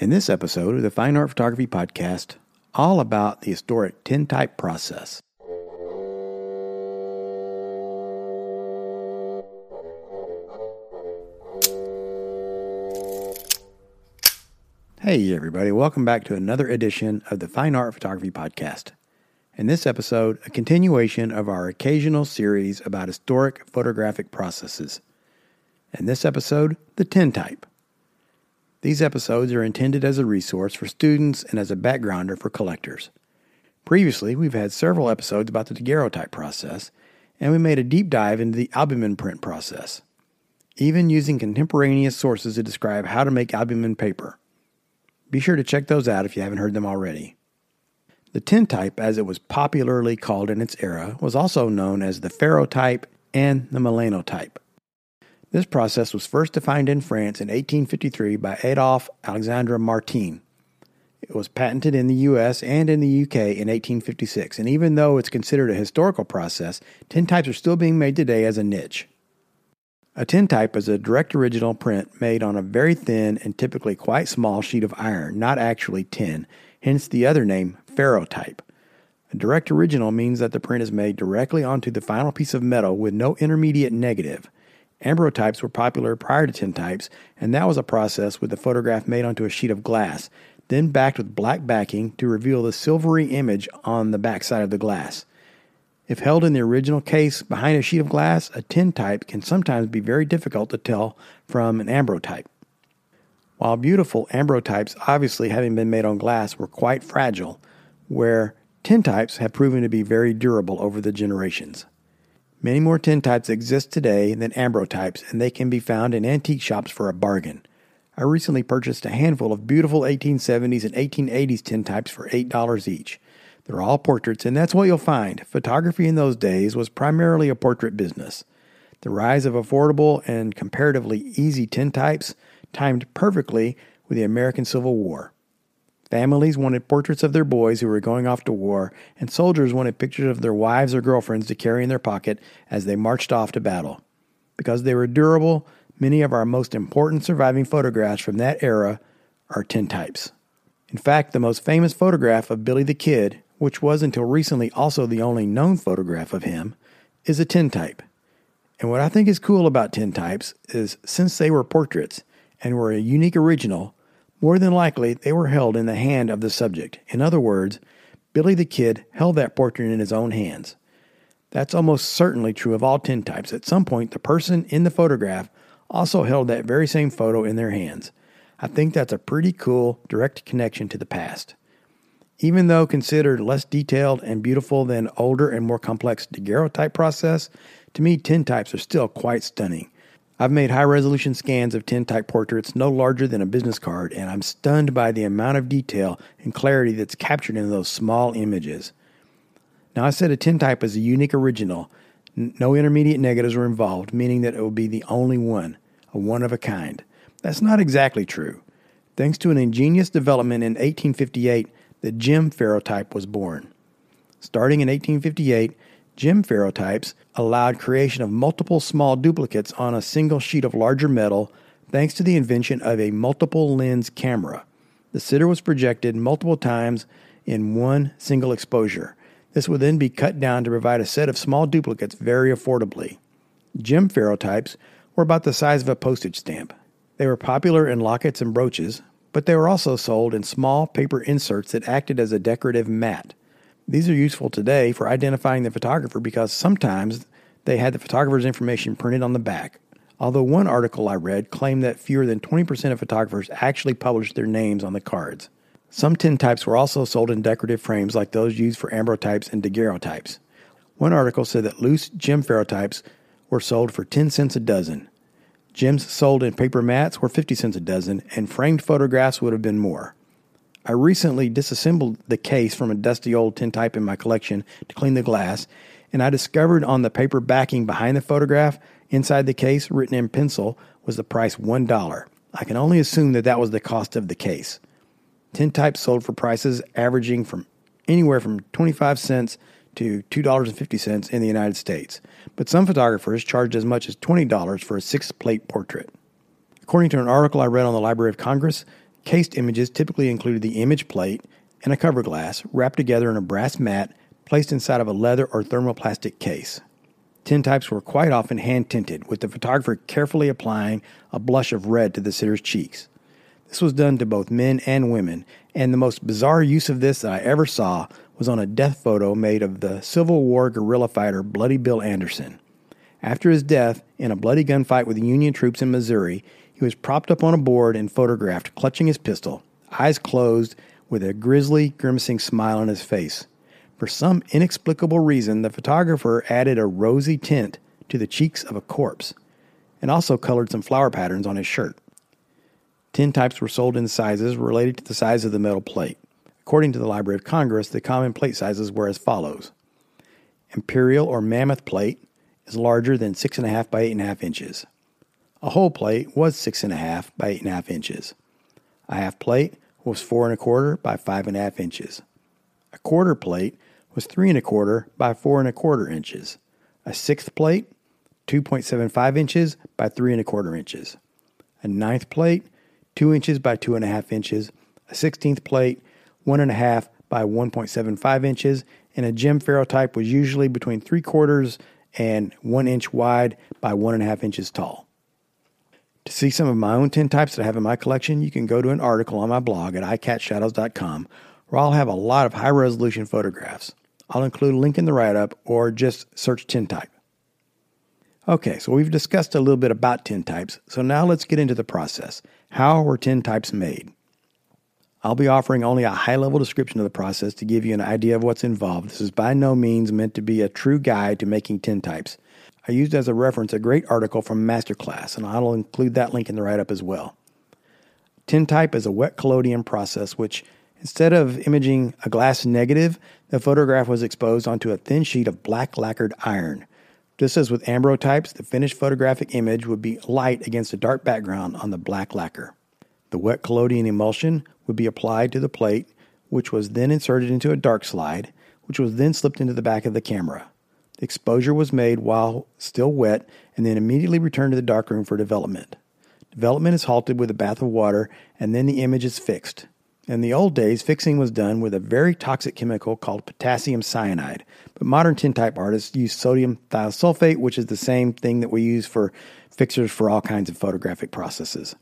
In this episode of the Fine Art Photography Podcast, all about the historic tintype process. Hey, everybody, welcome back to another edition of the Fine Art Photography Podcast. In this episode, a continuation of our occasional series about historic photographic processes. In this episode, the tintype. These episodes are intended as a resource for students and as a backgrounder for collectors. Previously, we've had several episodes about the daguerreotype process, and we made a deep dive into the albumen print process, even using contemporaneous sources to describe how to make albumen paper. Be sure to check those out if you haven't heard them already. The tintype, as it was popularly called in its era, was also known as the ferrotype and the melanotype. This process was first defined in France in 1853 by Adolphe Alexandre Martin. It was patented in the US and in the UK in 1856, and even though it's considered a historical process, tintypes are still being made today as a niche. A tintype is a direct original print made on a very thin and typically quite small sheet of iron, not actually tin, hence the other name, ferrotype. A direct original means that the print is made directly onto the final piece of metal with no intermediate negative. Ambrotypes were popular prior to tintypes, and that was a process with the photograph made onto a sheet of glass, then backed with black backing to reveal the silvery image on the backside of the glass. If held in the original case behind a sheet of glass, a tintype can sometimes be very difficult to tell from an ambrotype. While beautiful, ambrotypes, obviously having been made on glass, were quite fragile, where tintypes have proven to be very durable over the generations. Many more tintypes exist today than ambrotypes, and they can be found in antique shops for a bargain. I recently purchased a handful of beautiful 1870s and 1880s tintypes for $8 each. They're all portraits, and that's what you'll find. Photography in those days was primarily a portrait business. The rise of affordable and comparatively easy tintypes timed perfectly with the American Civil War. Families wanted portraits of their boys who were going off to war, and soldiers wanted pictures of their wives or girlfriends to carry in their pocket as they marched off to battle. Because they were durable, many of our most important surviving photographs from that era are tintypes. In fact, the most famous photograph of Billy the Kid, which was until recently also the only known photograph of him, is a tintype. And what I think is cool about tintypes is since they were portraits and were a unique original, more than likely, they were held in the hand of the subject. In other words, Billy the Kid held that portrait in his own hands. That's almost certainly true of all tintypes. At some point, the person in the photograph also held that very same photo in their hands. I think that's a pretty cool direct connection to the past. Even though considered less detailed and beautiful than older and more complex daguerreotype process, to me tintypes are still quite stunning. I've made high resolution scans of tintype portraits no larger than a business card, and I'm stunned by the amount of detail and clarity that's captured in those small images. Now, I said a tintype is a unique original. No intermediate negatives were involved, meaning that it will be the only one, a one of a kind. That's not exactly true. Thanks to an ingenious development in 1858, the Gem ferrotype was born. Starting in 1858, Gem ferrotypes allowed creation of multiple small duplicates on a single sheet of larger metal thanks to the invention of a multiple lens camera. The sitter was projected multiple times in one single exposure. This would then be cut down to provide a set of small duplicates very affordably. Gem ferrotypes were about the size of a postage stamp. They were popular in lockets and brooches, but they were also sold in small paper inserts that acted as a decorative mat. These are useful today for identifying the photographer because sometimes they had the photographer's information printed on the back. Although one article I read claimed that fewer than 20% of photographers actually published their names on the cards. Some tintypes were also sold in decorative frames like those used for ambrotypes and daguerreotypes. One article said that loose gem ferrotypes were sold for 10 cents a dozen. Gems sold in paper mats were 50 cents a dozen, and framed photographs would have been more. I recently disassembled the case from a dusty old tintype in my collection to clean the glass, and I discovered on the paper backing behind the photograph, inside the case, written in pencil, was the price $1. I can only assume that that was the cost of the case. Tintypes sold for prices averaging from anywhere from 25 cents to $2.50 in the United States, but some photographers charged as much as $20 for a six plate portrait. According to an article I read on the Library of Congress, Cased images typically included the image plate and a cover glass wrapped together in a brass mat placed inside of a leather or thermoplastic case. Tintypes were quite often hand tinted, with the photographer carefully applying a blush of red to the sitter's cheeks. This was done to both men and women, and the most bizarre use of this that I ever saw was on a death photo made of the Civil War guerrilla fighter Bloody Bill Anderson. After his death, in a bloody gunfight with Union troops in Missouri, he was propped up on a board and photographed clutching his pistol, eyes closed, with a grisly, grimacing smile on his face. For some inexplicable reason, the photographer added a rosy tint to the cheeks of a corpse and also colored some flower patterns on his shirt. Tin types were sold in sizes related to the size of the metal plate. According to the Library of Congress, the common plate sizes were as follows Imperial or mammoth plate is larger than 6.5 by 8.5 inches. A whole plate was 6.5 by 8.5 inches. A half plate was 4 and a quarter by 5.5 inches. A quarter plate was 3 and a quarter by 4 and a quarter inches. A sixth plate, 2.75 inches by 3 and a quarter inches. A ninth plate, 2 inches by 2.5 inches. A sixteenth plate, 1.5 by 1.75 inches. And a gem ferrotype was usually between 3 quarters and 1 inch wide by 1.5 inches tall. To see some of my own tintypes that I have in my collection, you can go to an article on my blog at icatchshadows.com where I'll have a lot of high resolution photographs. I'll include a link in the write up or just search tintype. Okay, so we've discussed a little bit about tintypes, so now let's get into the process. How were tintypes made? I'll be offering only a high level description of the process to give you an idea of what's involved. This is by no means meant to be a true guide to making tintypes. I used as a reference a great article from Masterclass, and I'll include that link in the write up as well. Tintype is a wet collodion process which, instead of imaging a glass negative, the photograph was exposed onto a thin sheet of black lacquered iron. Just as with ambrotypes, the finished photographic image would be light against a dark background on the black lacquer. The wet collodion emulsion would be applied to the plate, which was then inserted into a dark slide, which was then slipped into the back of the camera. The exposure was made while still wet and then immediately returned to the darkroom for development. Development is halted with a bath of water and then the image is fixed. In the old days, fixing was done with a very toxic chemical called potassium cyanide, but modern tintype artists use sodium thiosulfate, which is the same thing that we use for fixers for all kinds of photographic processes.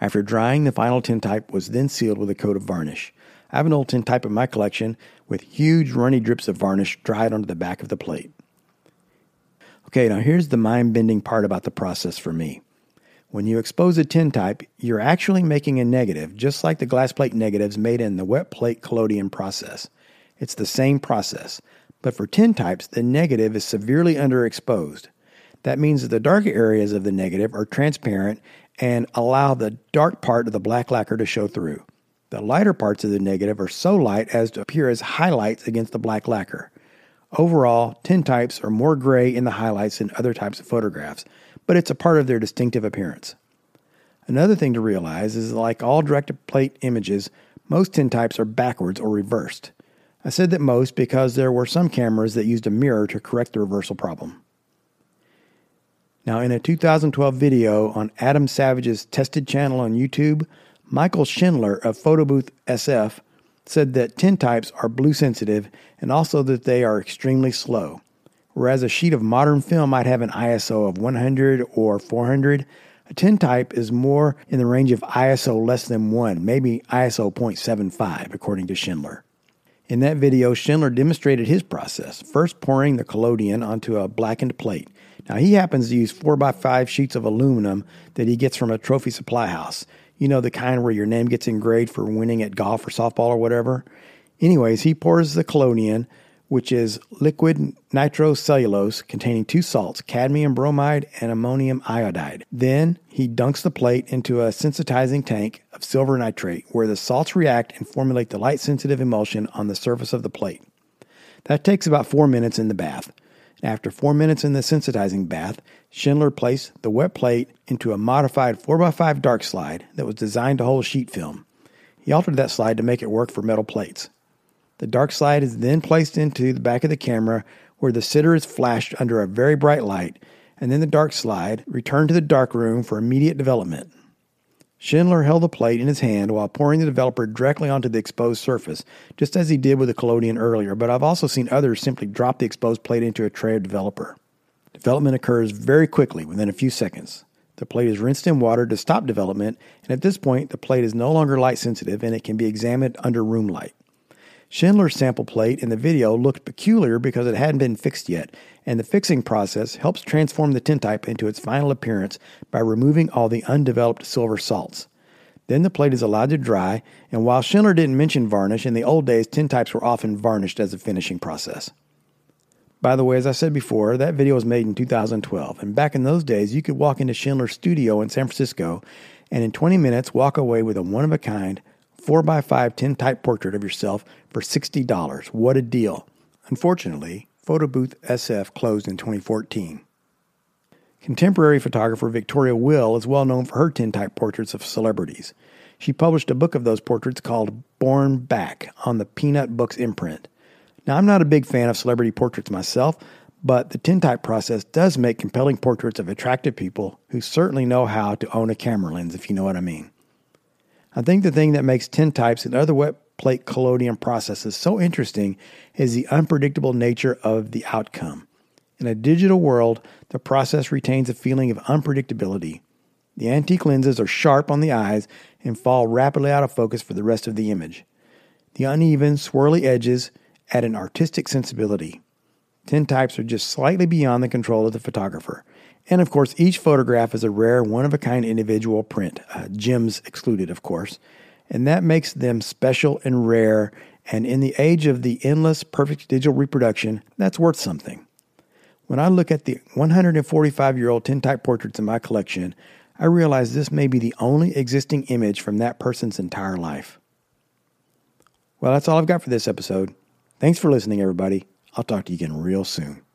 After drying, the final tintype was then sealed with a coat of varnish. I have an old tintype in my collection with huge runny drips of varnish dried onto the back of the plate. Okay, now here's the mind bending part about the process for me. When you expose a tintype, you're actually making a negative, just like the glass plate negatives made in the wet plate collodion process. It's the same process, but for tintypes, the negative is severely underexposed. That means that the darker areas of the negative are transparent and allow the dark part of the black lacquer to show through. The lighter parts of the negative are so light as to appear as highlights against the black lacquer. Overall, tintypes are more gray in the highlights than other types of photographs, but it's a part of their distinctive appearance. Another thing to realize is like all direct plate images, most tintypes are backwards or reversed. I said that most because there were some cameras that used a mirror to correct the reversal problem. Now, in a 2012 video on Adam Savage's tested channel on YouTube, Michael Schindler of Photobooth SF said that tintypes are blue sensitive and also that they are extremely slow. Whereas a sheet of modern film might have an ISO of 100 or 400, a tintype is more in the range of ISO less than 1, maybe ISO 0.75, according to Schindler. In that video, Schindler demonstrated his process, first pouring the collodion onto a blackened plate. Now, he happens to use 4x5 sheets of aluminum that he gets from a trophy supply house. You know, the kind where your name gets engraved for winning at golf or softball or whatever. Anyways, he pours the collodion which is liquid nitrocellulose containing two salts, cadmium bromide and ammonium iodide. Then he dunks the plate into a sensitizing tank of silver nitrate where the salts react and formulate the light sensitive emulsion on the surface of the plate. That takes about four minutes in the bath. After four minutes in the sensitizing bath, Schindler placed the wet plate into a modified 4x5 dark slide that was designed to hold sheet film. He altered that slide to make it work for metal plates. The dark slide is then placed into the back of the camera where the sitter is flashed under a very bright light, and then the dark slide returned to the dark room for immediate development. Schindler held the plate in his hand while pouring the developer directly onto the exposed surface, just as he did with the collodion earlier, but I've also seen others simply drop the exposed plate into a tray of developer. Development occurs very quickly, within a few seconds. The plate is rinsed in water to stop development, and at this point, the plate is no longer light sensitive and it can be examined under room light. Schindler's sample plate in the video looked peculiar because it hadn't been fixed yet, and the fixing process helps transform the tintype into its final appearance by removing all the undeveloped silver salts. Then the plate is allowed to dry, and while Schindler didn't mention varnish, in the old days tintypes were often varnished as a finishing process. By the way, as I said before, that video was made in 2012, and back in those days, you could walk into Schindler's studio in San Francisco and in 20 minutes walk away with a one of a kind 4x5 tintype portrait of yourself for $60. What a deal! Unfortunately, Photo Booth SF closed in 2014. Contemporary photographer Victoria Will is well known for her tintype portraits of celebrities. She published a book of those portraits called Borne Back on the Peanut Books imprint. Now, I'm not a big fan of celebrity portraits myself, but the tintype process does make compelling portraits of attractive people who certainly know how to own a camera lens, if you know what I mean. I think the thing that makes tintypes and other wet plate collodion processes so interesting is the unpredictable nature of the outcome. In a digital world, the process retains a feeling of unpredictability. The antique lenses are sharp on the eyes and fall rapidly out of focus for the rest of the image. The uneven, swirly edges add an artistic sensibility. Tintypes are just slightly beyond the control of the photographer. And of course, each photograph is a rare, one of a kind individual print, uh, gems excluded, of course. And that makes them special and rare. And in the age of the endless, perfect digital reproduction, that's worth something. When I look at the 145 year old tintype portraits in my collection, I realize this may be the only existing image from that person's entire life. Well, that's all I've got for this episode. Thanks for listening, everybody. I'll talk to you again real soon.